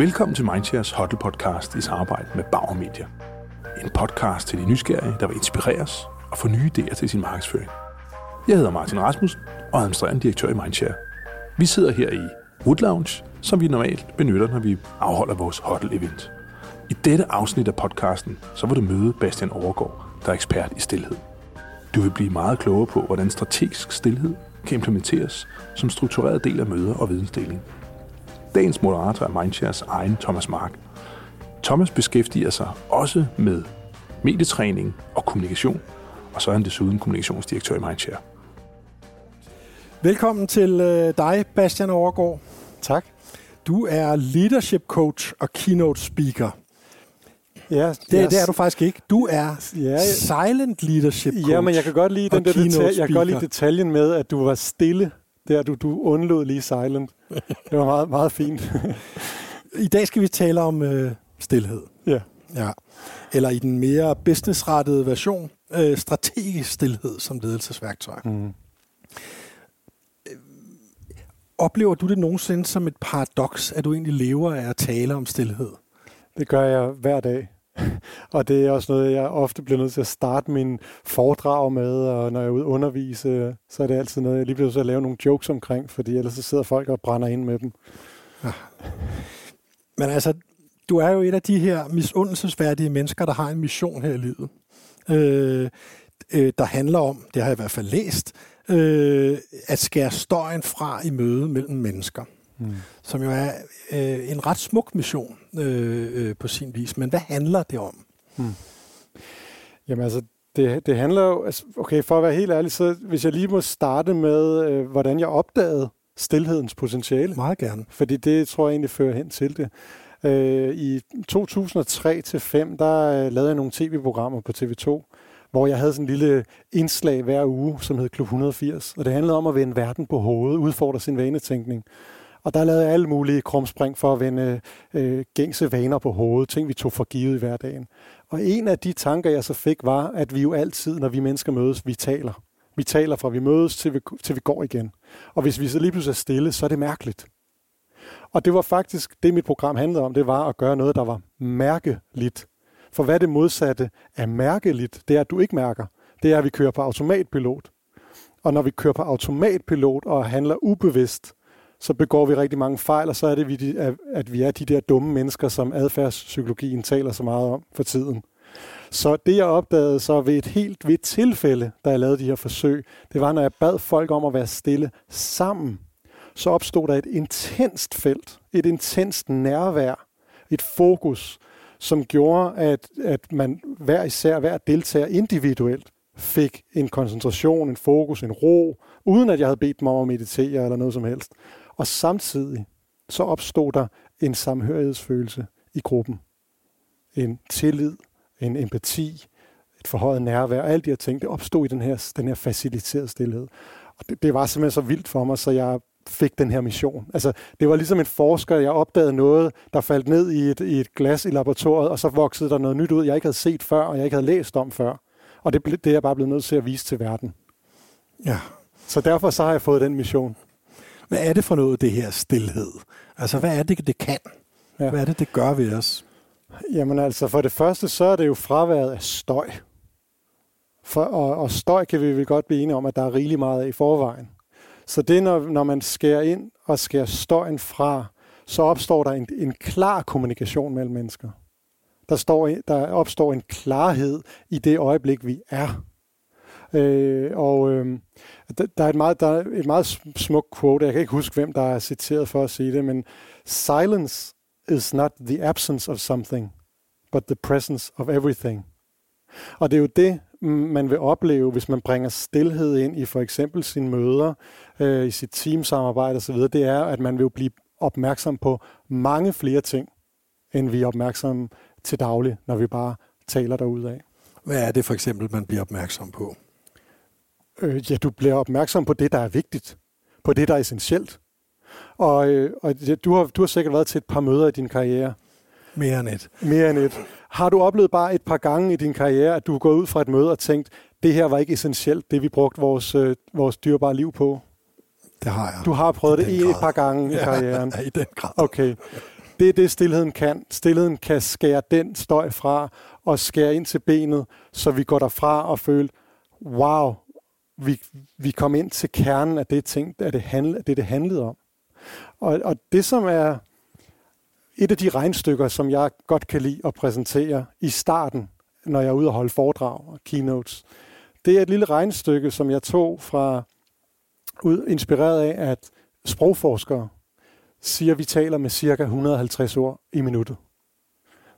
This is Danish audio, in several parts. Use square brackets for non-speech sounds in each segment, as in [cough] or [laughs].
Velkommen til Mindshares Huddle Podcast i samarbejde med Bauer Media. En podcast til de nysgerrige, der vil inspireres og få nye idéer til sin markedsføring. Jeg hedder Martin Rasmussen og er administrerende direktør i Mindshare. Vi sidder her i Wood Lounge, som vi normalt benytter, når vi afholder vores hotel event. I dette afsnit af podcasten, så vil du møde Bastian Overgaard, der er ekspert i stillhed. Du vil blive meget klogere på, hvordan strategisk stillhed kan implementeres som struktureret del af møder og vidensdeling. Dagens moderator er Mindshares egen Thomas Mark. Thomas beskæftiger sig også med medietræning og kommunikation, og så er han desuden kommunikationsdirektør i Mindshare. Velkommen til øh, dig, Bastian Overgaard. Tak. Du er leadership coach og keynote speaker. Ja, Det, det er du faktisk ikke. Du er Ja, silent leadership coach. Ja, men jeg kan godt lide den der detalje, jeg kan godt lide detaljen med, at du var stille. Der, du, du undlod lige silent. Det var meget, meget fint. I dag skal vi tale om øh, stillhed. ja. Ja. Eller i den mere businessrettede version, øh, strategisk stillhed som ledelsesværktøj. Mm. Oplever du det nogensinde som et paradoks, at du egentlig lever af at tale om stillhed? Det gør jeg hver dag. [laughs] Og det er også noget, jeg ofte bliver nødt til at starte min foredrag med, og når jeg er ude undervise, så er det altid noget, jeg lige bliver nødt til at lave nogle jokes omkring, fordi ellers så sidder folk og brænder ind med dem. Men altså, du er jo et af de her misundelsesværdige mennesker, der har en mission her i livet. Øh, øh, der handler om, det har jeg i hvert fald læst, øh, at skære støjen fra i møde mellem mennesker. Mm. Som jo er øh, en ret smuk mission øh, øh, på sin vis. Men hvad handler det om? Jamen altså, det, det handler jo... Altså, okay, for at være helt ærlig, så hvis jeg lige må starte med, øh, hvordan jeg opdagede stillhedens potentiale. Meget gerne. Fordi det tror jeg egentlig fører hen til det. Øh, I 2003 til 5 der øh, lavede jeg nogle tv-programmer på TV2, hvor jeg havde sådan en lille indslag hver uge, som hed Klub 180. Og det handlede om at vende verden på hovedet, udfordre sin vanetænkning. Og der lavede jeg alle mulige krumspring for at vende øh, gængse vaner på hovedet, ting vi tog for givet i hverdagen. Og en af de tanker, jeg så fik, var, at vi jo altid, når vi mennesker mødes, vi taler. Vi taler fra vi mødes, til vi, til vi går igen. Og hvis vi så lige pludselig er stille, så er det mærkeligt. Og det var faktisk det, mit program handlede om, det var at gøre noget, der var mærkeligt. For hvad det modsatte af mærkeligt? Det er, at du ikke mærker. Det er, at vi kører på automatpilot. Og når vi kører på automatpilot og handler ubevidst, så begår vi rigtig mange fejl, og så er det, vi at- at vi er de der dumme mennesker, som adfærdspsykologien taler så meget om for tiden. Så det, jeg opdagede så ved et helt ved et tilfælde, da jeg lavede de her forsøg, det var, når jeg bad folk om at være stille sammen, så opstod der et intenst felt, et intenst nærvær, et fokus, som gjorde, at, at man hver især, hver deltager individuelt, fik en koncentration, en fokus, en ro, uden at jeg havde bedt dem om at meditere eller noget som helst. Og samtidig så opstod der en samhørighedsfølelse i gruppen. En tillid, en empati, et forhøjet nærvær, alt de her ting, det opstod i den her, den her faciliterede stillhed. Og det, det var simpelthen så vildt for mig, så jeg fik den her mission. Altså, det var ligesom en forsker, jeg opdagede noget, der faldt ned i et, i et glas i laboratoriet, og så voksede der noget nyt ud, jeg ikke havde set før, og jeg ikke havde læst om før. Og det, det er jeg bare blevet nødt til at vise til verden. Ja. Så derfor så har jeg fået den mission. Hvad er det for noget, det her stillhed? Altså, hvad er det, det kan? Ja. Hvad er det, det gør ved os? Jamen altså, for det første, så er det jo fraværet af støj. For, og, og støj kan vi vel godt blive enige om, at der er rigeligt meget af i forvejen. Så det, når, når man skærer ind og skærer støjen fra, så opstår der en, en klar kommunikation mellem mennesker. Der, står, der opstår en klarhed i det øjeblik, vi er. Øh, og øh, der, der, er et meget, der er et meget smukt quote, jeg kan ikke huske, hvem der er citeret for at sige det, men silence is not the absence of something, but the presence of everything. Og det er jo det, man vil opleve, hvis man bringer stillhed ind i for eksempel sine møder, øh, i sit teamsamarbejde osv., det er, at man vil jo blive opmærksom på mange flere ting, end vi er opmærksomme til daglig, når vi bare taler derudad. Hvad er det for eksempel, man bliver opmærksom på? Øh, ja, du bliver opmærksom på det, der er vigtigt. På det, der er essentielt. Og, øh, og du, har, du har sikkert været til et par møder i din karriere. Mere end et. Mere end et. Har du oplevet bare et par gange i din karriere, at du er gået ud fra et møde og tænkt, det her var ikke essentielt, det vi brugte vores, øh, vores dyrbare liv på? Det har jeg. Du har prøvet det i et par gange i karrieren. [laughs] Ja, i den grad. Okay. det er det, stillheden kan. Stillheden kan skære den støj fra og skære ind til benet, så vi går derfra og føler, wow, vi, vi kom ind til kernen af det, ting, af det, handl, det, det handlede om. Og, og det, som er et af de regnstykker, som jeg godt kan lide at præsentere i starten, når jeg er ude og holde foredrag og keynotes, det er et lille regnstykke, som jeg tog fra, ud, inspireret af, at sprogforskere siger, at vi taler med cirka 150 ord i minuttet.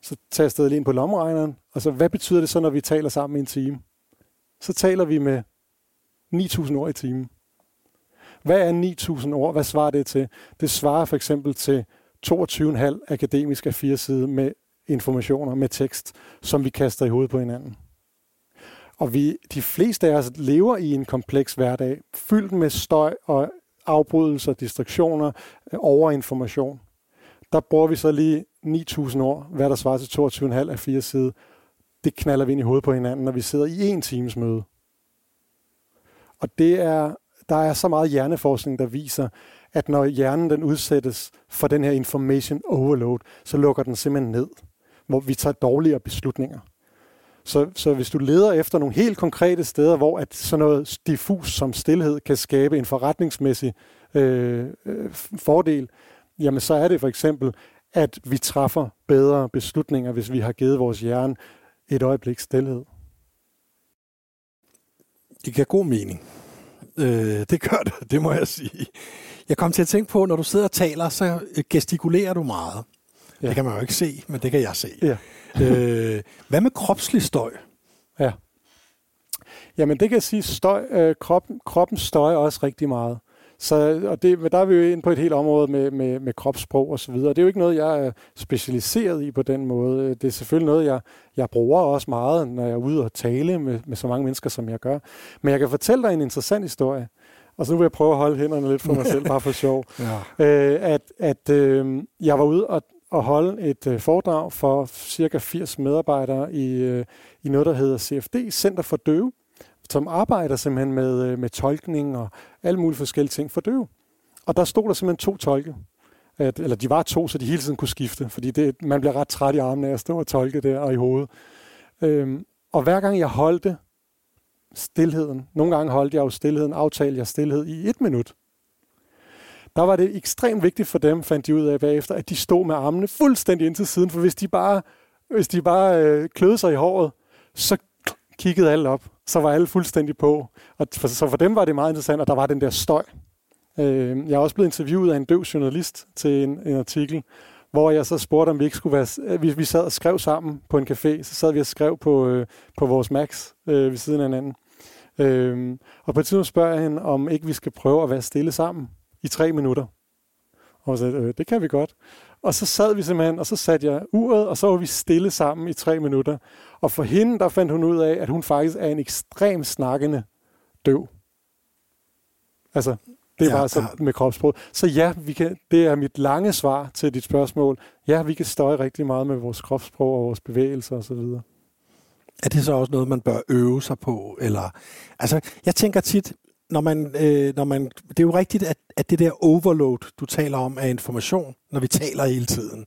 Så tager jeg stadig lige ind på lommeregneren, og så hvad betyder det så, når vi taler sammen i en time? Så taler vi med 9.000 ord i timen. Hvad er 9.000 ord? Hvad svarer det til? Det svarer for eksempel til 22,5 akademiske fire sider med informationer, med tekst, som vi kaster i hovedet på hinanden. Og vi, de fleste af os lever i en kompleks hverdag, fyldt med støj og afbrydelser, distraktioner, øh, overinformation. Der bruger vi så lige 9.000 ord, hvad der svarer til 22,5 af fire sider. Det knaller vi ind i hovedet på hinanden, når vi sidder i en times møde. Og det er, der er så meget hjerneforskning, der viser, at når hjernen den udsættes for den her information overload, så lukker den simpelthen ned, hvor vi tager dårligere beslutninger. Så, så hvis du leder efter nogle helt konkrete steder, hvor at sådan noget diffus som stillhed kan skabe en forretningsmæssig øh, fordel, jamen så er det for eksempel, at vi træffer bedre beslutninger, hvis vi har givet vores hjerne et øjeblik stillhed. Det giver god mening. Øh, det gør det, det må jeg sige. Jeg kom til at tænke på, når du sidder og taler, så gestikulerer du meget. Ja. Det kan man jo ikke se, men det kan jeg se. Ja. [laughs] øh, hvad med kropslig støj? Ja. Jamen det kan jeg sige, støj, øh, kroppen, kroppen støjer også rigtig meget. Så, og det, der er vi jo inde på et helt område med, med, med kropssprog og så videre. Det er jo ikke noget, jeg er specialiseret i på den måde. Det er selvfølgelig noget, jeg, jeg bruger også meget, når jeg er ude og tale med, med så mange mennesker, som jeg gør. Men jeg kan fortælle dig en interessant historie. Og så nu vil jeg prøve at holde hænderne lidt for mig selv, bare for sjov. [laughs] ja. øh, at at øh, jeg var ude og, og holde et øh, foredrag for cirka 80 medarbejdere i, øh, i noget, der hedder CFD, Center for Døve som arbejder simpelthen med, øh, med tolkning og alle mulige forskellige ting for døve. Og der stod der simpelthen to tolke. At, eller de var to, så de hele tiden kunne skifte, fordi det, man bliver ret træt i armene af at stå og tolke der og i hovedet. Øhm, og hver gang jeg holdte stillheden, nogle gange holdt jeg jo stillheden, aftalte jeg stillhed i et minut. Der var det ekstremt vigtigt for dem, fandt de ud af bagefter, at de stod med armene fuldstændig ind til siden, for hvis de bare, hvis de bare øh, kløede sig i håret, så kiggede alle op, så var alle fuldstændig på. Og for, så for dem var det meget interessant, og der var den der støj. Øh, jeg er også blevet interviewet af en døv journalist til en, en artikel, hvor jeg så spurgte, om vi ikke skulle være... Øh, vi, vi sad og skrev sammen på en café, så sad vi og skrev på, øh, på vores Max øh, ved siden af hinanden. Øh, og på et tidspunkt spørger jeg hende, om ikke vi skal prøve at være stille sammen i tre minutter. Og så øh, det kan vi godt. Og så sad vi simpelthen, og så satte jeg uret, og så var vi stille sammen i tre minutter. Og for hende, der fandt hun ud af, at hun faktisk er en ekstrem snakkende døv. Altså, det er ja, bare så ja. med kropssprog. Så ja, vi kan, det er mit lange svar til dit spørgsmål. Ja, vi kan støje rigtig meget med vores kropssprog og vores bevægelser osv. Er det så også noget, man bør øve sig på? Eller, altså, jeg tænker tit, når man, øh, når man, det er jo rigtigt, at, at det der overload, du taler om af information, når vi taler hele tiden,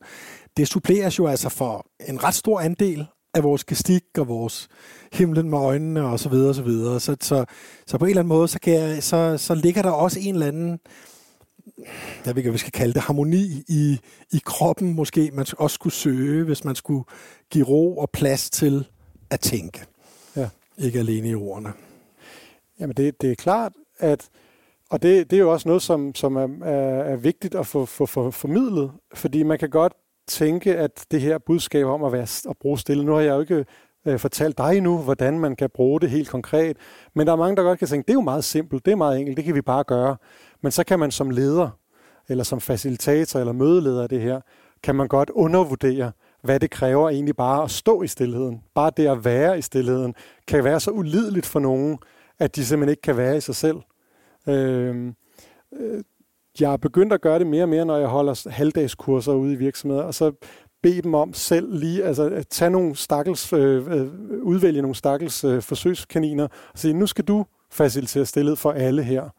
det suppleres jo altså for en ret stor andel af vores gestik og vores himlen med øjnene og så videre og så videre. Så, så, så på en eller anden måde, så, kan jeg, så, så ligger der også en eller anden, jeg ved ikke, hvad vi skal kalde det, harmoni i, i kroppen måske, man også skulle søge, hvis man skulle give ro og plads til at tænke. Ja. Ikke alene i ordene. Jamen det, det er klart, at og det, det er jo også noget, som, som er, er, er vigtigt at få, få, få formidlet, fordi man kan godt tænke, at det her budskab om at, være, at bruge stille, nu har jeg jo ikke øh, fortalt dig nu, hvordan man kan bruge det helt konkret, men der er mange, der godt kan tænke, det er jo meget simpelt, det er meget enkelt, det kan vi bare gøre. Men så kan man som leder, eller som facilitator, eller mødeleder af det her, kan man godt undervurdere, hvad det kræver egentlig bare at stå i stillheden. Bare det at være i stillheden, kan være så ulideligt for nogen, at de simpelthen ikke kan være i sig selv. Øh, øh, jeg er begyndt at gøre det mere og mere, når jeg holder halvdagskurser ude i virksomheder, og så bede dem om selv lige, altså at tage nogle stakkels, øh, øh, udvælge nogle stakkels øh, forsøgskaniner, og sige, nu skal du facilitere stillet for alle her.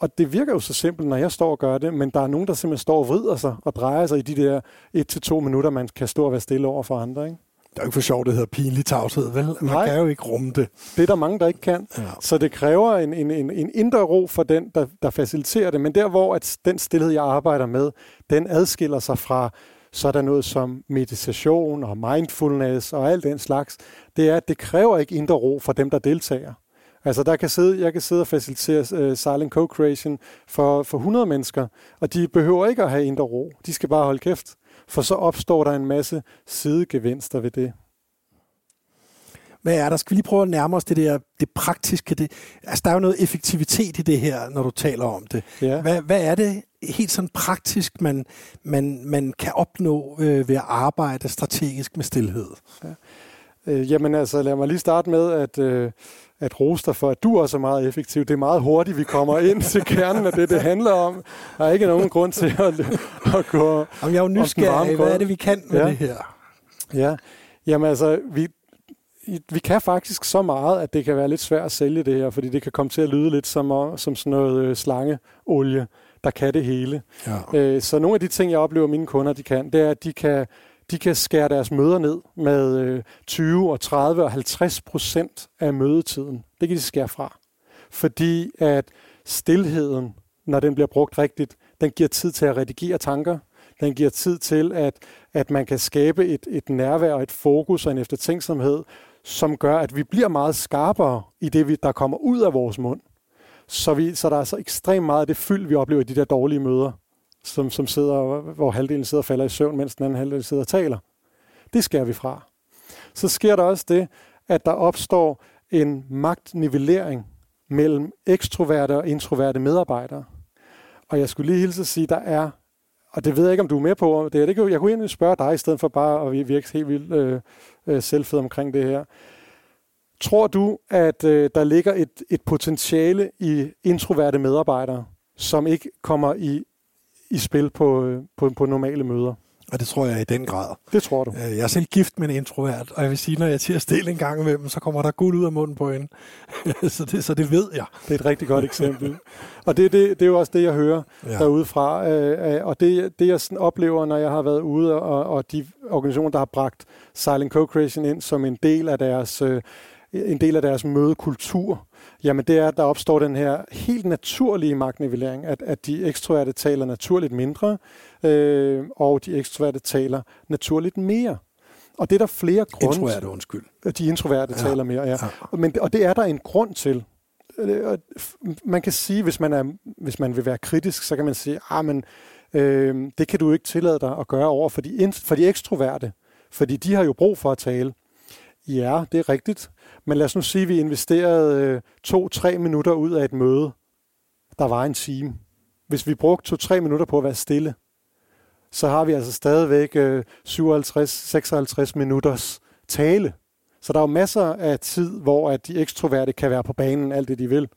Og det virker jo så simpelt, når jeg står og gør det, men der er nogen, der simpelthen står og vrider sig og drejer sig i de der et til to minutter, man kan stå og være stille over for andre. Ikke? Det er jo ikke for sjovt, det hedder pinlig tavshed, vel? Man Nej. kan jo ikke rumme det. Det er der mange, der ikke kan. Ja. Så det kræver en, en, en, en indre ro for den, der, der faciliterer det. Men der, hvor at den stillhed, jeg arbejder med, den adskiller sig fra så er der noget som meditation og mindfulness og alt den slags. Det er, at det kræver ikke indre ro for dem, der deltager. Altså, der kan sidde, jeg kan sidde og facilitere uh, silent co-creation for, for 100 mennesker, og de behøver ikke at have indre ro. De skal bare holde kæft, for så opstår der en masse sidegevinster ved det. Hvad er der? Skal vi lige prøve at nærme os det der, det praktiske? Det, altså, der er jo noget effektivitet i det her, når du taler om det. Ja. Hvad, hvad er det helt sådan praktisk, man, man, man kan opnå øh, ved at arbejde strategisk med stillhed? Øh, jamen altså, lad mig lige starte med at, øh, at rose dig for, at du også er meget effektiv. Det er meget hurtigt, vi kommer ind til kernen af det, det handler om. Der er ikke nogen grund til at, at gå... Jamen, jeg er jo nysgerrig. Hvad er det, vi kan med Ja. det her? Ja, jamen altså, vi, vi kan faktisk så meget, at det kan være lidt svært at sælge det her, fordi det kan komme til at lyde lidt som, øh, som sådan noget øh, slangeolie, der kan det hele. Ja. Øh, så nogle af de ting, jeg oplever, mine kunder de kan, det er, at de kan, de kan skære deres møder ned med øh, 20 og 30 og 50 procent af mødetiden. Det kan de skære fra. Fordi at stillheden, når den bliver brugt rigtigt, den giver tid til at redigere tanker. Den giver tid til, at, at man kan skabe et, et nærvær og et fokus og en eftertænksomhed, som gør, at vi bliver meget skarpere i det, vi, der kommer ud af vores mund. Så, vi, så der er så ekstremt meget af det fyld, vi oplever i de der dårlige møder, som, som sidder, hvor halvdelen sidder og falder i søvn, mens den anden halvdel sidder og taler. Det skærer vi fra. Så sker der også det, at der opstår en magtnivellering mellem ekstroverte og introverte medarbejdere. Og jeg skulle lige hilse at sige, der er, og det ved jeg ikke, om du er med på, det er, det kan, jeg kunne egentlig spørge dig, i stedet for bare at virke helt vildt øh, øh, selvfed omkring det her. Tror du, at øh, der ligger et, et potentiale i introverte medarbejdere, som ikke kommer i, i spil på, øh, på, på normale møder? Og det tror jeg i den grad. Det tror du. Øh, Jeg er selv gift med en introvert, og jeg vil sige, når jeg tiger stille en gang imellem, så kommer der guld ud af munden på hende. [laughs] så, det, så det ved jeg. Det er et rigtig godt eksempel. Og det, det, det er jo også det, jeg hører Ja. derude fra. Øh, og det, det, jeg sådan oplever, når jeg har været ude, og, og de organisationer, der har bragt Silent Co-Creation ind som en del af deres, en del af deres mødekultur, jamen det er, at der opstår den her helt naturlige magtnivellering, at, at de ekstroverte taler naturligt mindre, øh, og de ekstroverte taler naturligt mere. Og det er der flere grunde Introvert, undskyld. de introverte Ja. taler mere, ja. Ja. Men, og det er der en grund til. Øh, Man kan sige, hvis man, er, hvis man vil være kritisk, så kan man sige, ah, men, øh, det kan du ikke tillade dig at gøre over for de, for de ekstroverte. Fordi de har jo brug for at tale. Ja, det er rigtigt. Men lad os nu sige, at vi investerede øh, to-tre minutter ud af et møde, der var en time. Hvis vi brugte to-tre minutter på at være stille, så har vi altså stadigvæk øh, 57-56 minutters tale. Så der er jo masser af tid, hvor at de ekstroverte kan være på banen, alt det de vil.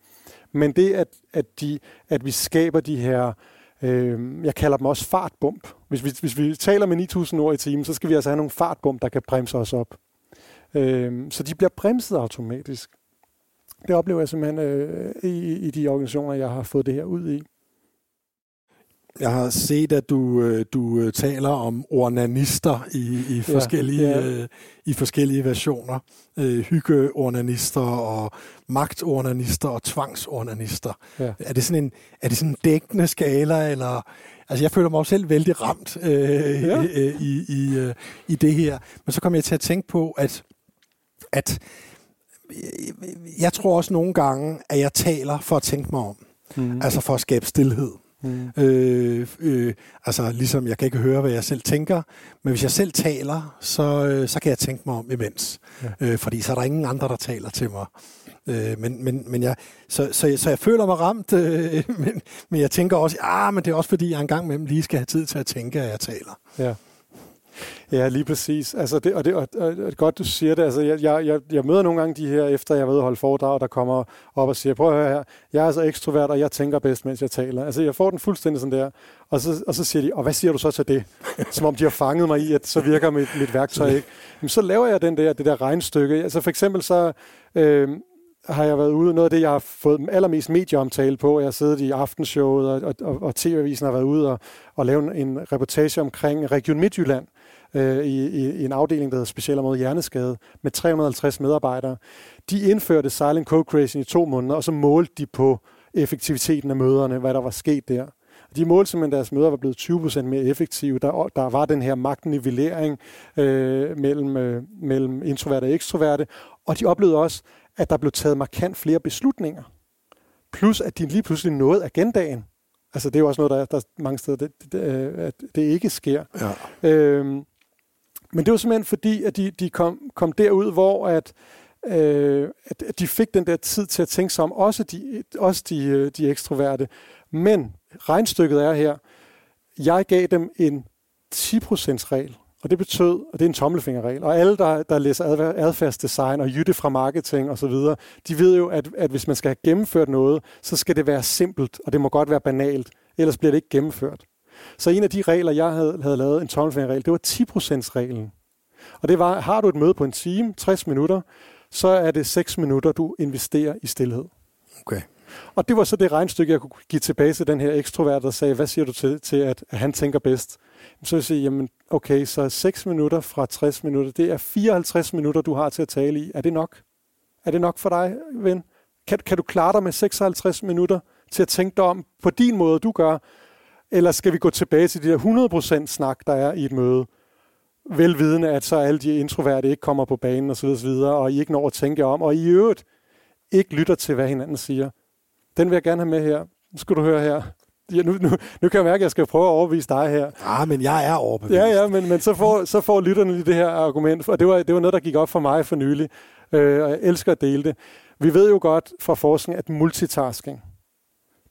Men det, at, at, de, at vi skaber de her, øh, jeg kalder dem også fartbump. Hvis vi, hvis vi taler med 9.000 ord i timen, så skal vi altså have nogle fartbump, der kan bremse os op. Øh, så de bliver bremset automatisk. Det oplever jeg simpelthen øh, i, i de organisationer, jeg har fået det her ud i. Jeg har set, at du, øh, du øh, taler om ornanister i, i, forskellige, ja. øh, i forskellige versioner. Øh, hyggeornanister og magtornanister og tvangsornanister. Ja. Er det sådan en, er det sådan en dækkende skala, eller... Altså, jeg føler mig jo selv vældig ramt øh, Ja. øh, i, i, øh, i det her. Men så kom jeg til at tænke på, at, at øh, jeg tror også nogle gange, at jeg taler for at tænke mig om. Mm. Altså for at skabe stillhed. Mm. Øh, øh, altså ligesom, jeg kan ikke høre, hvad jeg selv tænker, men hvis jeg selv taler, så, øh, så kan jeg tænke mig om imens. Ja. Øh, fordi så er der ingen andre, der taler til mig. Øh, men, men, men jeg, så, så, så jeg føler mig ramt, øh, [laughs] men, men jeg tænker også, ah, men det er også fordi, jeg engang imellem lige skal have tid til at tænke, at jeg taler. Ja. Ja, lige præcis. Altså det, og det og, og, og godt, du siger det. Altså, jeg, jeg, jeg, møder nogle gange de her, efter jeg har været at holde foredrag, der kommer op og siger, prøv at høre her, jeg er altså ekstrovert, og jeg tænker bedst, mens jeg taler. Altså, jeg får den fuldstændig sådan der. Og så, og så siger de, og hvad siger du så til det? Som om de har fanget mig i, at så virker mit, mit værktøj ikke. Jamen, så laver jeg den der, det der regnstykke. Altså for eksempel så, øh, har jeg været ude, noget af det, jeg har fået allermest medieomtale på, jeg har siddet i aftenshowet, og, og, og TV-avisen har været ude og, og lave en reportage omkring Region Midtjylland, øh, i, i, i en afdeling, der hedder Specielt mod hjerneskade, med 350 medarbejdere. De indførte Silent Code Creation i to måneder, og så målte de på effektiviteten af møderne, hvad der var sket der. De målte simpelthen, at deres møder var blevet 20% mere effektive. Der, der var den her magtnivellering øh, mellem, øh, mellem introverte og ekstroverte, og de oplevede også, at der blev taget markant flere beslutninger. Plus, at de lige pludselig nåede agendaen. Altså, det er jo også noget, der er der er mange steder, det, det, at det ikke sker. Ja. Øhm, men det var simpelthen fordi, at de, de kom, kom derud, hvor at, øh, at de fik den der tid til at tænke sig om, også de, også de, øh, de ekstroverte. Men regnstykket er her, jeg gav dem en 10%-regel, og det betød, og det er en tommelfingerregel, og alle, der, der læser adfærdsdesign og jytte fra marketing osv., de ved jo, at, at hvis man skal have gennemført noget, så skal det være simpelt, og det må godt være banalt, ellers bliver det ikke gennemført. Så en af de regler, jeg havde, havde lavet, en tommelfingerregel, det var 10%-reglen. Og det var, har du et møde på en time, 60 minutter, så er det 6 minutter, du investerer i stillhed. Okay. Og det var så det regnstykke, jeg kunne give tilbage til den her ekstrovert, der sagde, hvad siger du til, til at, at han tænker bedst? Så jeg sige, jamen okay, så 6 minutter fra 60 minutter, det er 54 minutter, du har til at tale i. Er det nok? Er det nok for dig, ven? Kan, kan du klare dig med 56 minutter til at tænke dig om på din måde, du gør? Eller skal vi gå tilbage til de der 100% snak, der er i et møde? Velvidende, at så alle de introverte ikke kommer på banen osv., osv. og I ikke når at tænke om, og I øvrigt ikke lytter til, hvad hinanden siger. Den vil jeg gerne have med her. Nu skal du høre her. Ja, nu, nu, nu kan jeg mærke, at jeg skal prøve at overbevise dig her. Ah, men jeg er overbevist. Ja, ja, men, men så, får, så får lytterne lige det her argument, og det var, det var noget, der gik op for mig for nylig, øh, og jeg elsker at dele det. Vi ved jo godt fra forskning, at multitasking,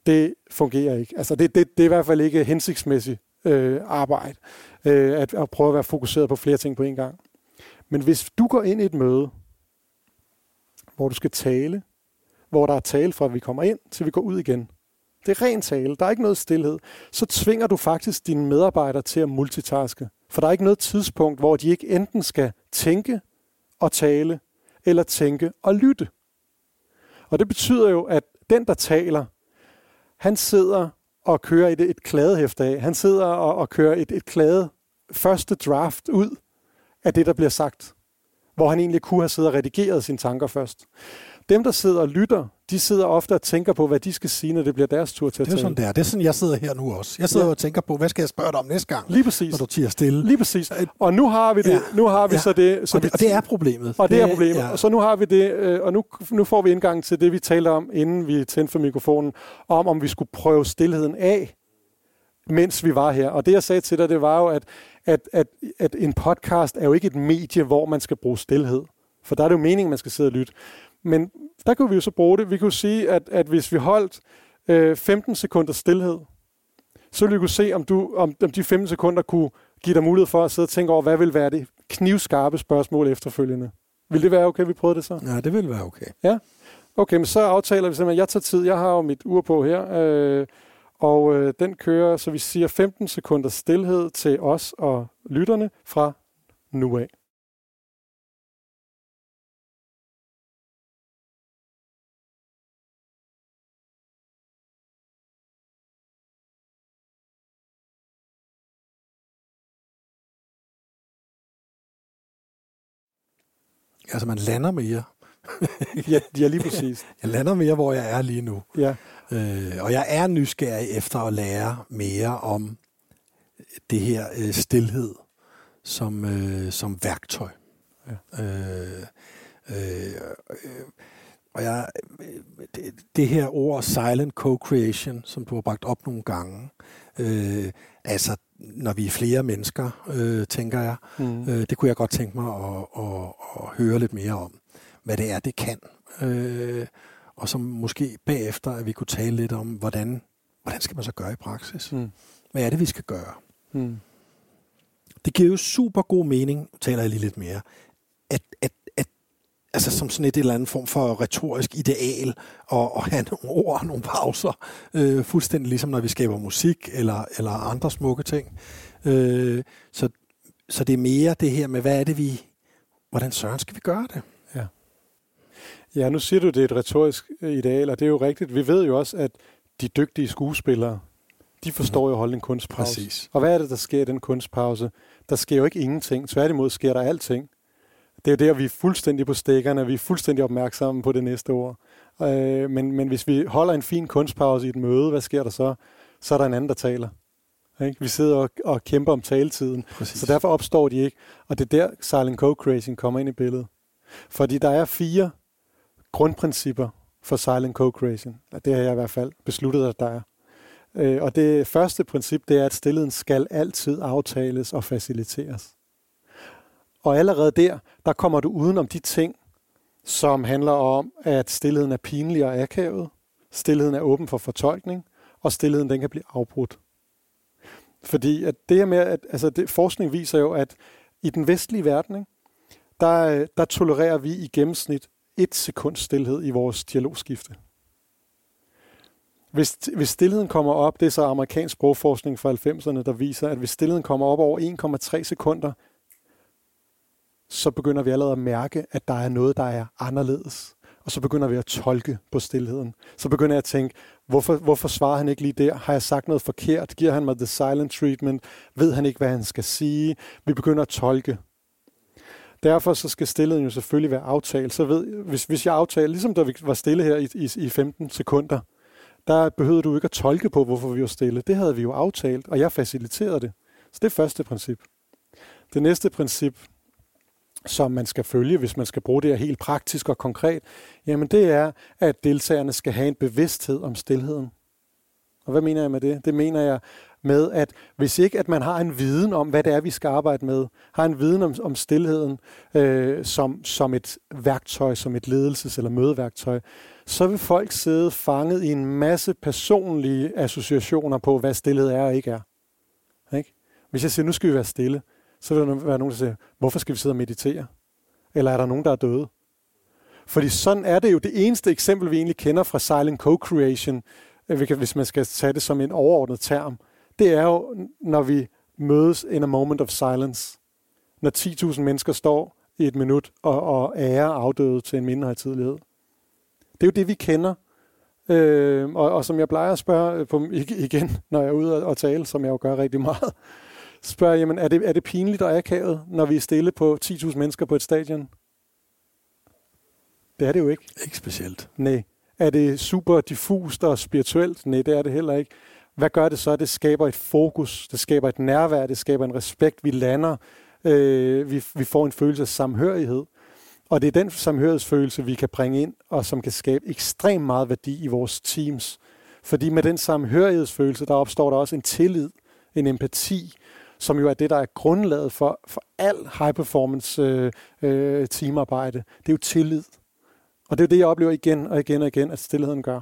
det fungerer ikke. Altså det, det, det er i hvert fald ikke hensigtsmæssigt øh, arbejde, øh, at, at prøve at være fokuseret på flere ting på en gang. Men hvis du går ind i et møde, hvor du skal tale, hvor der er tale fra, at vi kommer ind, til vi går ud igen. Det er ren tale, der er ikke noget stillhed. Så tvinger du faktisk dine medarbejdere til at multitaske. For der er ikke noget tidspunkt, hvor de ikke enten skal tænke og tale, eller tænke og lytte. Og det betyder jo, at den, der taler, han sidder og kører et, et kladehæft af. Han sidder og, og kører et, et klade første draft ud af det, der bliver sagt. Hvor han egentlig kunne have siddet og redigeret sine tanker først. Dem, der sidder og lytter, de sidder ofte og tænker på, hvad de skal sige, når det bliver deres tur til at tale. Det er sådan der. Det er sådan, jeg sidder her nu også. Jeg sidder ja. og tænker på, hvad skal jeg spørge dig om næste gang? Lige præcis. Når du tiger stille. Lige præcis. Og nu har vi det. Ja. Nu har vi ja. så det. Så og, det og det er problemet. Og det, det er problemet. Ja. Og så nu har vi det, øh, og nu, nu får vi indgang til det, vi talte om, inden vi tændte for mikrofonen, om om vi skulle prøve stillheden af, mens vi var her. Og det, jeg sagde til dig, det var jo, at, at, at, at en podcast er jo ikke et medie, hvor man skal bruge stillhed. For der er det jo meningen, man skal sidde og lytte. Men der kunne vi jo så bruge det. Vi kunne sige, at, at hvis vi holdt øh, 15 sekunder stillhed, så ville vi kunne se, om, du, om, om de 15 sekunder kunne give dig mulighed for at sidde og tænke over, hvad vil være det knivskarpe spørgsmål efterfølgende. Vil det være okay, vi prøvede det så? Ja, det vil være okay. Ja? Okay, men så aftaler vi simpelthen, at jeg tager tid. Jeg har jo mit ur på her, øh, og øh, den kører, så vi siger 15 sekunder stillhed til os og lytterne fra nu af. Altså, man lander mere. [laughs] ja, ja, lige præcis. [laughs] jeg lander mere, hvor jeg er lige nu. Ja. Øh, og jeg er nysgerrig efter at lære mere om det her øh, stillhed som, øh, som værktøj. Ja. Øh, øh, øh, og jeg, det, det her ord silent co-creation, som du har bragt op nogle gange, øh, altså når vi er flere mennesker, øh, tænker jeg. Mm. Øh, det kunne jeg godt tænke mig at, at, at høre lidt mere om, hvad det er, det kan. Øh, og som måske bagefter, at vi kunne tale lidt om, hvordan, hvordan skal man så gøre i praksis? Mm. Hvad er det, vi skal gøre? Mm. Det giver jo super god mening, taler jeg lige lidt mere, at, at altså som sådan et eller andet form for retorisk ideal, og, og have nogle ord og nogle pauser, øh, fuldstændig ligesom når vi skaber musik eller, eller andre smukke ting. Øh, så, så det er mere det her med, hvad er det vi, hvordan søren skal vi gøre det? Ja. Ja, nu siger du, det er et retorisk ideal, og det er jo rigtigt. Vi ved jo også, at de dygtige skuespillere, de forstår jo at holde en kunstpause. Præcis. Og hvad er det, der sker i den kunstpause? Der sker jo ikke ingenting. Tværtimod sker der alting. Det er jo der, vi er fuldstændig på stikkerne, vi er fuldstændig opmærksomme på det næste ord. Øh, men, men hvis vi holder en fin kunstpause i et møde, hvad sker der så? Så er der en anden, der taler. Ikke? Vi sidder og, og kæmper om taletiden, Præcis. så derfor opstår de ikke. Og det er der, silent co-creation kommer ind i billedet. Fordi der er fire grundprincipper for silent co-creation. Det har jeg i hvert fald besluttet, at der er. Øh, Og det første princip, det er, at stillheden skal altid aftales og faciliteres. Og allerede der, der kommer du uden om de ting, som handler om, at stillheden er pinlig og akavet, stillheden er åben for fortolkning, og stillheden den kan blive afbrudt. Fordi at det her med, at altså det, forskning viser jo, at i den vestlige verden, ikke, der, der tolererer vi i gennemsnit et sekund stillhed i vores dialogskifte. Hvis, hvis stillheden kommer op, det er så amerikansk sprogforskning fra 90'erne, der viser, at hvis stillheden kommer op over 1,3 sekunder, så begynder vi allerede at mærke, at der er noget, der er anderledes. Og så begynder vi at tolke på stillheden. Så begynder jeg at tænke, hvorfor, hvorfor svarer han ikke lige der? Har jeg sagt noget forkert? Giver han mig the silent treatment? Ved han ikke, hvad han skal sige? Vi begynder at tolke. Derfor så skal stillheden jo selvfølgelig være aftalt. Så ved, hvis, hvis jeg aftaler, ligesom da vi var stille her i, i, i 15 sekunder, der behøvede du ikke at tolke på, hvorfor vi var stille. Det havde vi jo aftalt, og jeg faciliterede det. Så det er første princip. Det næste princip, som man skal følge, hvis man skal bruge det her helt praktisk og konkret, jamen det er, at deltagerne skal have en bevidsthed om stillheden. Og hvad mener jeg med det? Det mener jeg med, at hvis ikke at man har en viden om, hvad det er, vi skal arbejde med, har en viden om, om stillheden øh, som, som et værktøj, som et ledelses- eller mødeværktøj, så vil folk sidde fanget i en masse personlige associationer på, hvad stillhed er og ikke er. Ikke? Hvis jeg siger, nu skal vi være stille, så vil der være nogen, der siger, hvorfor skal vi sidde og meditere? Eller er der nogen, der er døde? Fordi sådan er det jo det eneste eksempel, vi egentlig kender fra silent co-creation, øh, hvis man skal tage det som en overordnet term. Det er jo, når vi mødes in a moment of silence. Når 10.000 mennesker står i et minut og, og ærer afdøde til en mindehøjtidlighed. Det er jo det, vi kender. Øh, og, og som jeg plejer at spørge øh, på, igen, når jeg er ude og, og tale, som jeg jo gør rigtig meget, spørger jamen, er det, er det pinligt og akavet, når vi er stille på 10.000 mennesker på et stadion? Det er det jo ikke. Ikke specielt. Nej. Er det super diffust og spirituelt? Nej, det er det heller ikke. Hvad gør det så? Det skaber et fokus, det skaber et nærvær, det skaber en respekt. Vi lander, øh, vi, vi får en følelse af samhørighed. Og det er den samhørighedsfølelse, vi kan bringe ind, og som kan skabe ekstremt meget værdi i vores teams. Fordi med den samhørighedsfølelse, der opstår der også en tillid, en empati, som jo er det, der er grundlaget for, for al high performance øh, øh, teamarbejde. Det er jo tillid. Og det er det, jeg oplever igen og igen og igen, at stillheden gør.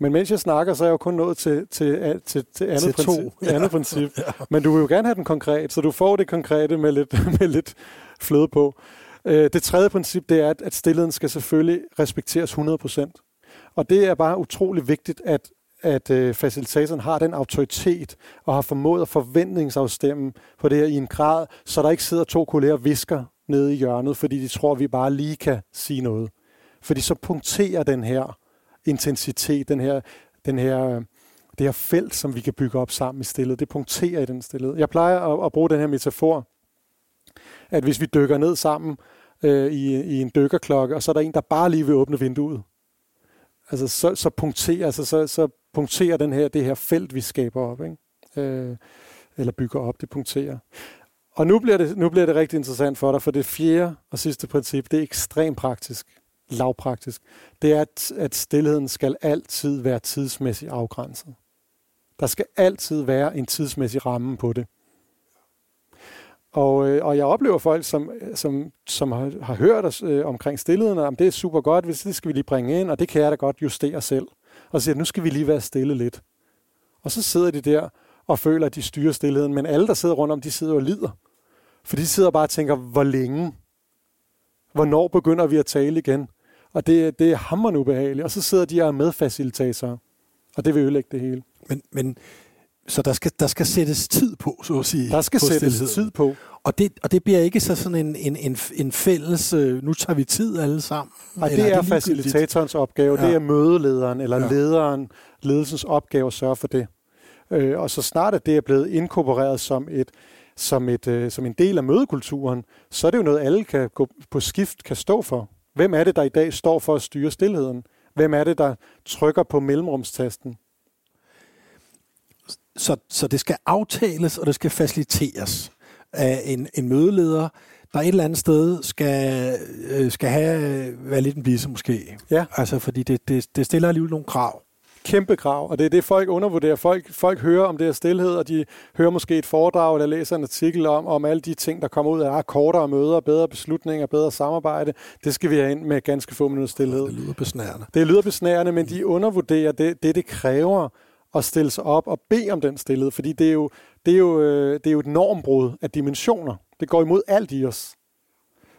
Men mens jeg snakker, så er jeg jo kun nået til, til, til, til andet, Til to. princip, ja. andet princip. [laughs] Men du vil jo gerne have den konkret, så du får det konkrete med lidt, [laughs] med lidt fløde på. Øh, Det tredje princip, det er, at- at stillheden skal selvfølgelig respekteres 100%. Og det er bare utrolig vigtigt, at, at øh, facilitatoren har den autoritet og har formået at forventningsafstemme på det her i en grad, så der ikke sidder to kolleger og visker nede i hjørnet, fordi de tror, at vi bare lige kan sige noget. Fordi så punkterer den her intensitet, den her, den her, det her felt, som vi kan bygge op sammen i stillet. Det punkterer i den stillet. Jeg plejer at, at bruge den her metafor, at hvis vi dykker ned sammen øh, i, i en dykkerklokke, og så er der en, der bare lige vil åbne vinduet, altså så, så punkterer, altså, så, så punkterer den her, det her felt, vi skaber op, ikke? Øh, eller bygger op, det punkterer. Og nu bliver, det, nu bliver det rigtig interessant for dig, for det fjerde og sidste princip, det er ekstremt praktisk, lavpraktisk. Det er, at, at stillheden skal altid være tidsmæssigt afgrænset. Der skal altid være en tidsmæssig ramme på det. Og, øh, og jeg oplever folk, som, som, som har, har hørt os øh, omkring stillheden, at det er super godt, hvis det skal vi lige bringe ind, og det kan jeg da godt justere selv. Og siger, nu skal vi lige være stille lidt. Og så sidder de der og føler, at de styrer stillheden, men alle, der sidder rundt om, de sidder og lider. For de sidder bare og tænker, hvor længe? Hvornår begynder vi at tale igen? Og det, det er hammerende ubehageligt. Og så sidder de og er medfacilitatorer. Og det vil ødelægge det hele. Men, men så der skal, der skal sættes tid på, så at sige. Der skal sættes stilheden. tid på. Og det, og det bliver ikke så sådan en, en, en, en fælles, øh, nu tager vi tid alle sammen. Nej, det er facilitatorens opgave. Ja. Det er mødelederen eller ja. lederen, ledelsens opgave at sørge for det. Øh, og så snart at det er blevet inkorporeret som et som, et, øh, som en del af mødekulturen, så er det jo noget, alle kan gå på skift kan stå for. Hvem er det, der i dag står for at styre stillheden? Hvem er det, der trykker på mellemrumstasten? Så, så det skal aftales, og det skal faciliteres af en, en mødeleder, der et eller andet sted skal, øh, skal have, være lidt en bisse måske. Ja. Altså, fordi det, det, det stiller alligevel nogle krav kæmpe krav, og det er det, folk undervurderer. Folk, folk hører om det her stillhed, og de hører måske et foredrag, eller læser en artikel om, om alle de ting, der kommer ud af ah, kortere møder, bedre beslutninger, bedre samarbejde. Det skal vi have ind med ganske få minutter stillhed. Det lyder besnærende. Det lyder besnærende, men de undervurderer det, det, det kræver at stille sig op og bede om den stillhed, fordi det er jo, det er jo, øh, det er jo et normbrud af dimensioner. Det går imod alt i os.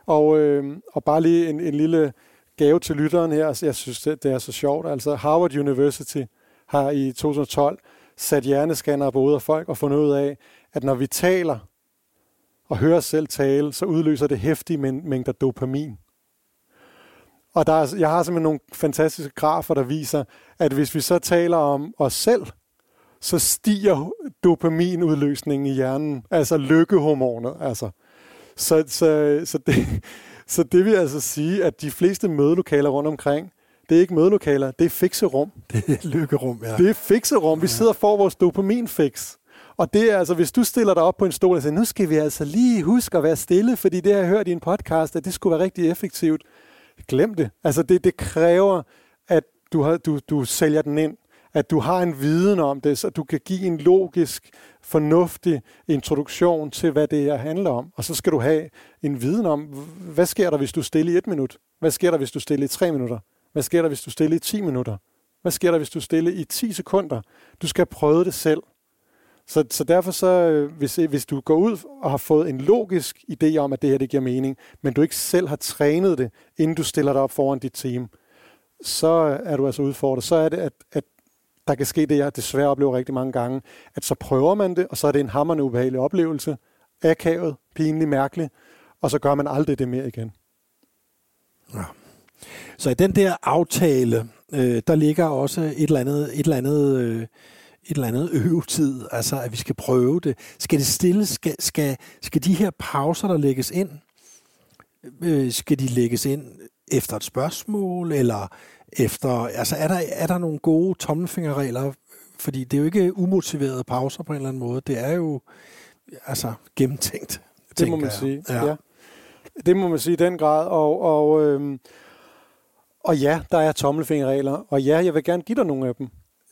Og, øh, og bare lige en, en lille gave til lytteren her. Altså, jeg synes, det, det er så sjovt. Altså, Harvard University har i 2012 sat hjernescanner på af folk og fundet ud af, at når vi taler og hører os selv tale, så udløser det hæftige mængder dopamin. Og der er, jeg har simpelthen nogle fantastiske grafer, der viser, at hvis vi så taler om os selv, så stiger dopaminudløsningen i hjernen, altså lykkehormonet. Altså. Så, så, så det, [laughs] så det vil altså sige, at de fleste mødelokaler rundt omkring, det er ikke mødelokaler, det er fikserum. [laughs] Det er lykkerum, ja. Det er fikserum. Vi sidder og får vores dopaminfix. Og det er altså, hvis du stiller dig op på en stol og siger, nu skal vi altså lige huske at være stille, fordi det har jeg hørt i en podcast, at det skulle være rigtig effektivt. Glem det. Altså det, det kræver, at du, har, du, du sælger den ind at du har en viden om det, så du kan give en logisk, fornuftig introduktion til, hvad det her handler om. Og så skal du have en viden om, hvad sker der, hvis du stiller i et minut? Hvad sker der, hvis du stiller i tre minutter? Hvad sker der, hvis du stiller i 10 minutter? Hvad sker der, hvis du stiller i 10 sekunder? Du skal prøve det selv. Så, så derfor så, øh, hvis, hvis du går ud og har fået en logisk idé om, at det her det giver mening, men du ikke selv har trænet det, inden du stiller dig op foran dit team, så er du altså udfordret. Så er det, at, at der kan ske det, jeg desværre oplever rigtig mange gange, at så prøver man det, og så er det en hammerne ubehagelig oplevelse, akavet, pinlig, mærkelig, og så gør man aldrig det mere igen. Ja. Så i den der aftale, øh, der ligger også et eller andet, et eller andet, øh, et eller andet øvetid, altså at vi skal prøve det. Skal det stille, skal, skal, skal de her pauser, der lægges ind, øh, skal de lægges ind efter et spørgsmål, eller efter, altså er der, er der nogle gode tommelfingerregler? Fordi det er jo ikke umotiverede pauser på en eller anden måde. Det er jo altså gennemtænkt. Det må man jeg. sige, ja. ja. Det må man sige i den grad. Og, og, øhm, og ja, der er tommelfingerregler. Og ja, jeg vil gerne give dig nogle af dem.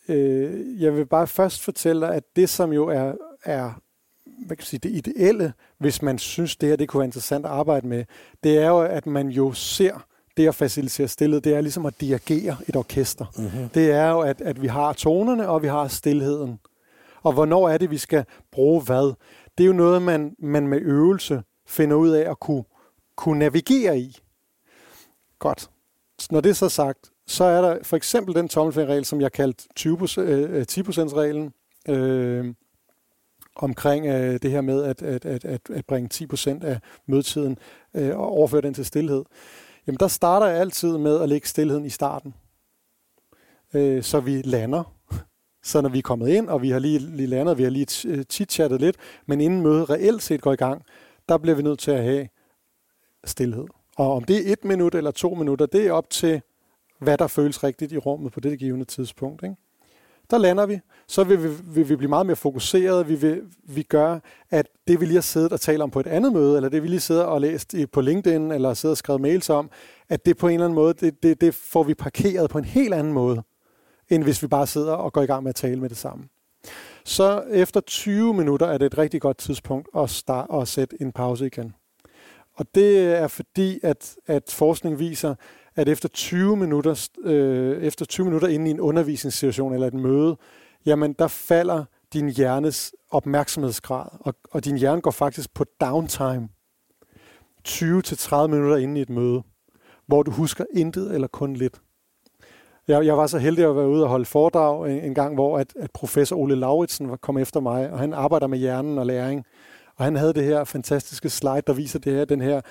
Øh, jeg vil bare først fortælle dig, at det som jo er, er hvad kan sige, det ideelle, hvis man synes, det her det kunne være interessant at arbejde med, det er jo, at man jo ser det at facilitere stillhed, det er ligesom at dirigere et orkester. Mm-hmm. Det er jo, at, at vi har tonerne, og vi har stillheden. Og hvornår er det, vi skal bruge hvad? Det er jo noget, man, man med øvelse finder ud af at kunne, kunne navigere i. Godt. Når det er så sagt, så er der for eksempel den tommelfingerregel, som jeg kaldte 20, øh, 10%-reglen, øh, omkring øh, det her med at, at, at, at, at bringe 10% af mødetiden øh, og overføre den til stillhed. Jamen der starter jeg altid med at lægge stillheden i starten. Øh, så vi lander. [laughs] Så når vi er kommet ind, og vi har lige, lige landet, vi har lige øh, chit-chattet lidt, men inden mødet reelt set går i gang, der bliver vi nødt til at have stillhed. Og om det er et minut eller to minutter, det er op til, hvad der føles rigtigt i rummet på det givende tidspunkt. Ikke? der lander vi. Så vil vi, vil vi blive meget mere fokuseret. Vi, vil, vi gør, at det vi lige har siddet og talt om på et andet møde, eller det vi lige sidder og læst på LinkedIn, eller sidder og skrevet mails om, at det på en eller anden måde, det, det, det får vi parkeret på en helt anden måde, end hvis vi bare sidder og går i gang med at tale med det samme. Så efter 20 minutter er det et rigtig godt tidspunkt at, starte, og sætte en pause igen. Og det er fordi, at, at forskning viser, at efter 20 minutter, øh, efter 20 minutter inde i en undervisningssituation eller et møde, jamen der falder din hjernes opmærksomhedsgrad, og, og din hjerne går faktisk på downtime 20-30 minutter inde i et møde, hvor du husker intet eller kun lidt. Jeg, jeg var så heldig at være ude og holde foredrag en, en gang, hvor at, at professor Ole Lauritsen kom efter mig, og han arbejder med hjernen og læring. Og han havde det her fantastiske slide, der viser det her, den her,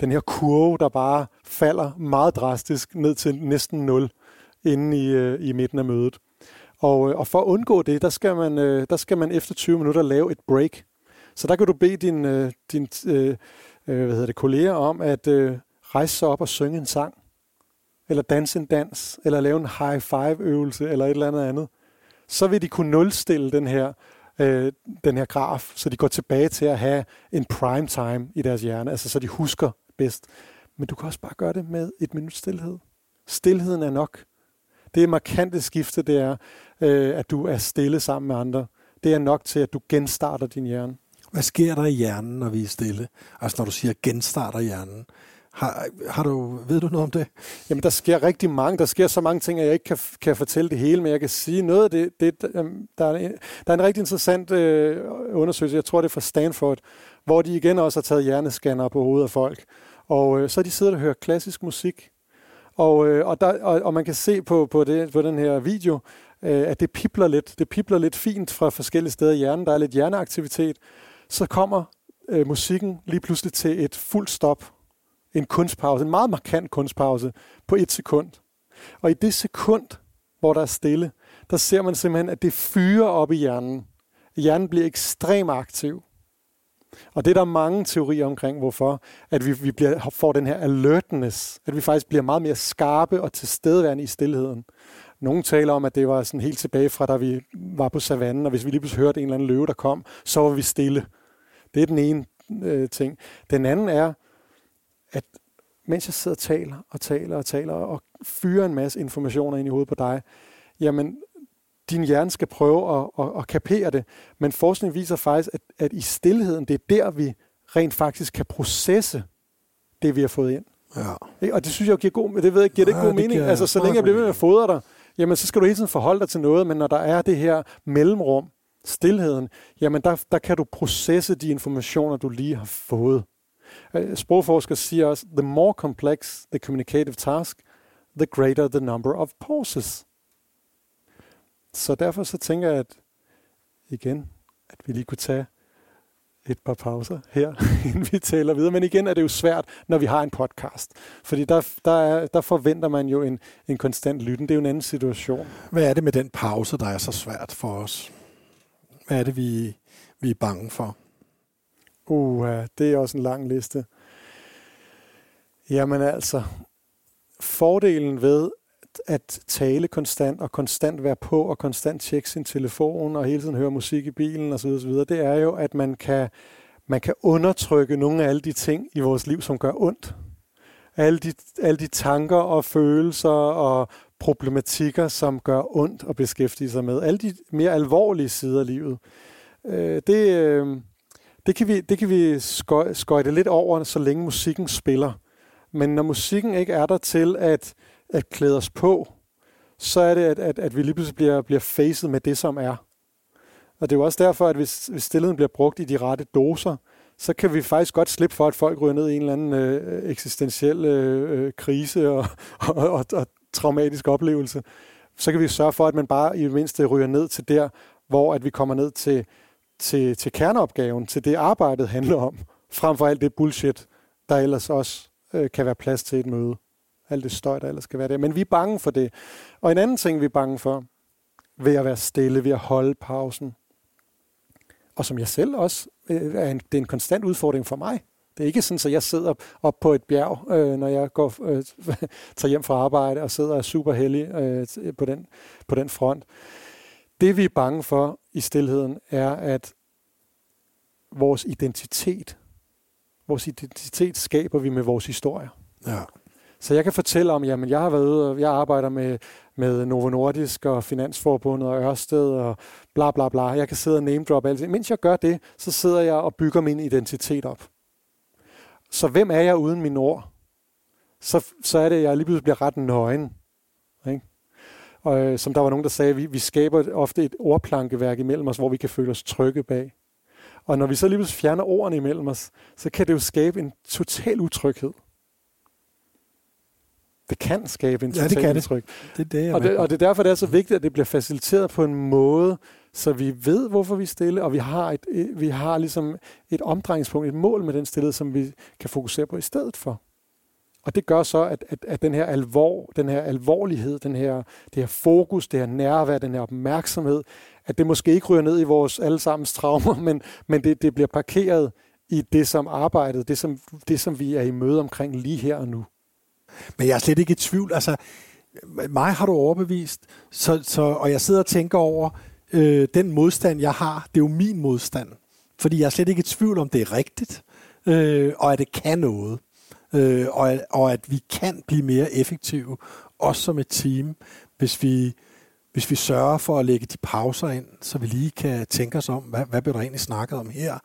den her kurve, der bare falder meget drastisk ned til næsten 0 inde i, øh, i midten af mødet. Og, øh, og for at undgå det, der skal, man, øh, der skal man efter 20 minutter lave et break. Så der kan du bede din, din hvad hedder det, kolleger om at rejse sig op og synge en sang, eller danse en dans, eller lave en high five øvelse, eller et eller andet andet. Så vil de kunne nulstille den her, øh, den her graf, så de går tilbage til at have en prime time i deres hjerne, altså så de husker bedst. Men du kan også bare gøre det med et minut stillhed. Stilheden er nok. Det markante skifte, det er, øh, at du er stille sammen med andre. Det er nok til, at du genstarter din hjerne. Hvad sker der i hjernen, når vi er stille? Altså når du siger genstarter hjernen. Har, har du, ved du noget om det? Jamen, der sker rigtig mange. Der sker så mange ting, at jeg ikke kan, kan fortælle det hele, men jeg kan sige noget af det. det der, øhm, er en, der er en rigtig interessant øh, undersøgelse, jeg tror det er fra Stanford, hvor de igen også har taget hjernescanner på hovedet af folk. Og øh, så er de siddet og hørt klassisk musik. Og, øh, og, der, og, og man kan se på, på, det, på den her video, øh, at det pipler lidt. Det pipler lidt fint fra forskellige steder i hjernen. Der er lidt hjerneaktivitet. Så kommer øh, musikken lige pludselig til et fuldt stop. En kunstpause, en meget markant kunstpause på et sekund. Og i det sekund, hvor der er stille, der ser man simpelthen, at det fyrer op i hjernen. Hjernen bliver ekstremt aktiv. Og det er der mange teorier omkring, hvorfor at vi, vi bliver, får den her alertness, at vi faktisk bliver meget mere skarpe og tilstedeværende i stillheden. Nogle taler om, at det var sådan helt tilbage fra, da vi var på savannen, og hvis vi lige pludselig hørte en eller anden løve, der kom, så var vi stille. Det er den ene øh, ting. Den anden er, at mens jeg sidder og taler og taler og taler og fyrer en masse informationer ind i hovedet på dig, jamen din hjerne skal prøve at, at, at kapere det. Men forskning viser faktisk, at, at i stillheden, det er der, vi rent faktisk kan processe det, vi har fået ind. Ja. Og det synes jeg giver god, det ved jeg, giver det ikke ja, god mening? Altså, så længe jeg bliver ved med at fodre dig, jamen så skal du hele tiden forholde dig til noget, men når der er det her mellemrum, stillheden, jamen der, der kan du processe de informationer, du lige har fået. Øh, sprogforskere siger også, the more complex the communicative task, the greater the number of pauses. Så derfor så tænker jeg, at igen, at vi lige kunne tage et par pauser her, [laughs] inden vi taler videre. Men igen er det jo svært, når vi har en podcast. Fordi der, der, er, der forventer man jo en, en konstant lytten. Det er jo en anden situation. Hvad er det med den pause, der er så svært for os? Hvad er det, vi, vi er bange for? Uha, det er også en lang liste. Jamen altså, fordelen ved at tale konstant og konstant være på og konstant tjekke sin telefon og hele tiden høre musik i bilen osv., osv., det er jo, at man kan, man kan undertrykke nogle af alle de ting i vores liv, som gør ondt. Alle de, alle de tanker og følelser og problematikker, som gør ondt at beskæftige sig med. Alle de mere alvorlige sider af livet. Øh, det, øh, det kan vi, det kan vi skøjte lidt over, så længe musikken spiller. Men når musikken ikke er der til at at klæde os på, så er det, at, at, at vi lige pludselig bliver, bliver facet med det, som er. Og det er jo også derfor, at hvis, hvis stillheden bliver brugt i de rette doser, så kan vi faktisk godt slippe for, at folk ryger ned i en eller anden øh, eksistentiel øh, øh krise og, [laughs] og, og, og traumatisk oplevelse. Så kan vi sørge for, at man bare i det mindste ryger ned til der, hvor at vi kommer ned til, til, til kerneopgaven, til det arbejdet handler om, frem for alt det bullshit, der ellers også øh, kan være plads til et møde alt det støj, der ellers skal være der. Men vi er bange for det. Og en anden ting, vi er bange for, ved at være stille, ved at holde pausen, og som jeg selv også, øh, er en, det er en konstant udfordring for mig. Det er ikke sådan, at jeg sidder op på et bjerg, øh, når jeg går øh, [laughs] tager hjem fra arbejde og sidder og er super heldig øh, på, den, på den front. Det vi er bange for i stillheden er, at vores identitet, vores identitet skaber vi med vores historie. Ja. Så jeg kan fortælle om, jamen jeg har været ude, og jeg arbejder med, med Novo Nordisk og Finansforbundet og Ørsted og bla bla bla. Jeg kan sidde og name drop alt. Mens jeg gør det, så sidder jeg og bygger min identitet op. Så hvem er jeg uden mine ord? Så, så er det, at jeg lige pludselig bliver ret nøgen. Ikke? Og øh, som der var nogen, der sagde, vi, vi skaber ofte et ordplankeværk imellem os, hvor vi kan føle os trygge bag. Og når vi så lige fjerner ordene imellem os, så kan det jo skabe en total utryghed. Det kan skabe en ja, det kan det. Det, det og, det, og det er derfor, det er så vigtigt, at det bliver faciliteret på en måde, så vi ved, hvorfor vi er stille, og vi har, et, vi har ligesom et omdrejningspunkt, et mål med den stillhed, som vi kan fokusere på i stedet for. Og det gør så, at, at, at den her alvor, den her alvorlighed, den her, det her fokus, det her nærvær, den her opmærksomhed, at det måske ikke ryger ned i vores allesammens traumer, [laughs] men, men det, det bliver parkeret i det som arbejdet, det som, det som vi er i møde omkring lige her og nu. Men jeg er slet ikke i tvivl. Altså, mig har du overbevist, så, så, og jeg sidder og tænker over, øh, den modstand, jeg har, det er jo min modstand. Fordi jeg er slet ikke i tvivl om, det er rigtigt, øh, og at det kan noget. Øh, og, og at vi kan blive mere effektive, også som et team, hvis vi, hvis vi sørger for at lægge de pauser ind, så vi lige kan tænke os om, hvad, hvad bliver der egentlig snakket om her?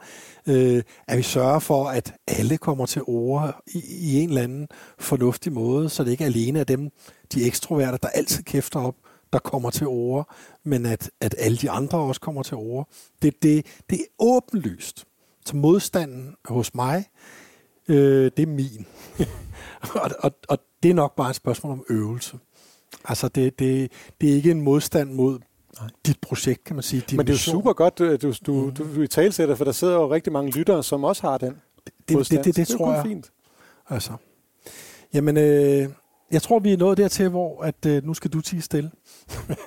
Øh, at vi sørger for, at alle kommer til ord i, i en eller anden fornuftig måde, så det ikke er alene er dem, de ekstroverte, der altid kæfter op, der kommer til ord, men at, at alle de andre også kommer til ord. Det, det, det er åbenlyst. Så modstanden hos mig, øh, det er min. [laughs] og, og, og det er nok bare et spørgsmål om øvelse. Altså, det, det, det er ikke en modstand mod dit projekt, kan man sige. Men det er jo super godt, du, du, du, mm. du, du i talsætter, for der sidder jo rigtig mange lyttere, som også har den det, det, det, det, det, det tror jeg. fint. Altså. Jamen, øh, jeg tror, vi er nået dertil, hvor at, øh, nu skal du tige stille.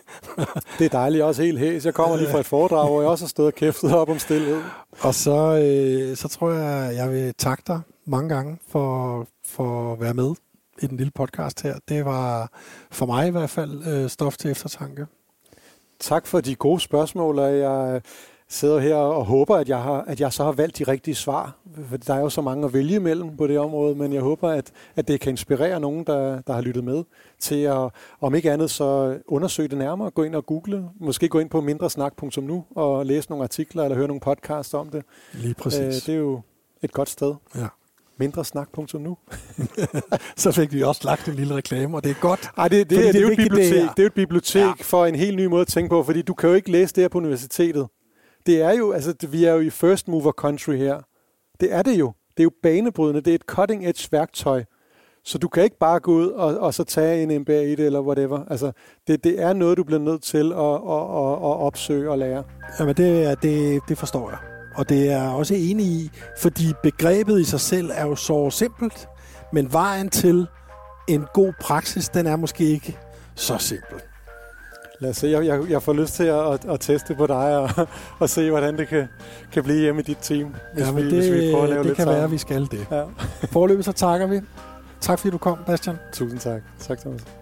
[laughs] det er dejligt, også helt hæs. Jeg kommer lige fra et foredrag, hvor jeg også har stået og kæftet op om stillhed. Og så, øh, så tror jeg, jeg vil takke dig mange gange for, for at være med i den lille podcast her. Det var for mig i hvert fald øh, stof til eftertanke. Tak for de gode spørgsmål, og jeg sidder her og håber, at jeg, har, at jeg så har valgt de rigtige svar. For der er jo så mange at vælge imellem på det område, men jeg håber, at, at det kan inspirere nogen, der, der har lyttet med, til at, om ikke andet, så undersøge det nærmere, gå ind og google, måske gå ind på mindresnak.nu og læse nogle artikler eller høre nogle podcasts om det. Lige præcis. Øh, det er jo et godt sted. Ja mindresnak.nu. [laughs] så fik vi også lagt en lille reklame, og det er godt. Ej, det, det, det, det, er jo et bibliotek, det, det er et bibliotek ja. for en helt ny måde at tænke på, fordi du kan jo ikke læse det her på universitetet. Det er jo, altså vi er jo i first mover country her. Det er det jo. Det er jo banebrydende. Det er et cutting edge værktøj. Så du kan ikke bare gå ud og, og så tage en MBA i det, eller whatever. Altså, det, det er noget, du bliver nødt til at, at, at, at opsøge og lære. Jamen, det, det, det forstår jeg. Og det er jeg også enig i, fordi begrebet i sig selv er jo så simpelt, men vejen til en god praksis, den er måske ikke så simpel. Lad os se, jeg, jeg, jeg får lyst til at, at, at teste på dig og, og se, hvordan det kan, kan blive hjemme i dit team, hvis, ja, vi, det, hvis vi prøver at lave det lidt kan sammen. være, at vi skal det. Ja. Forløbet så takker vi. Tak fordi du kom, Bastian. Tusind tak. Tak, Thomas.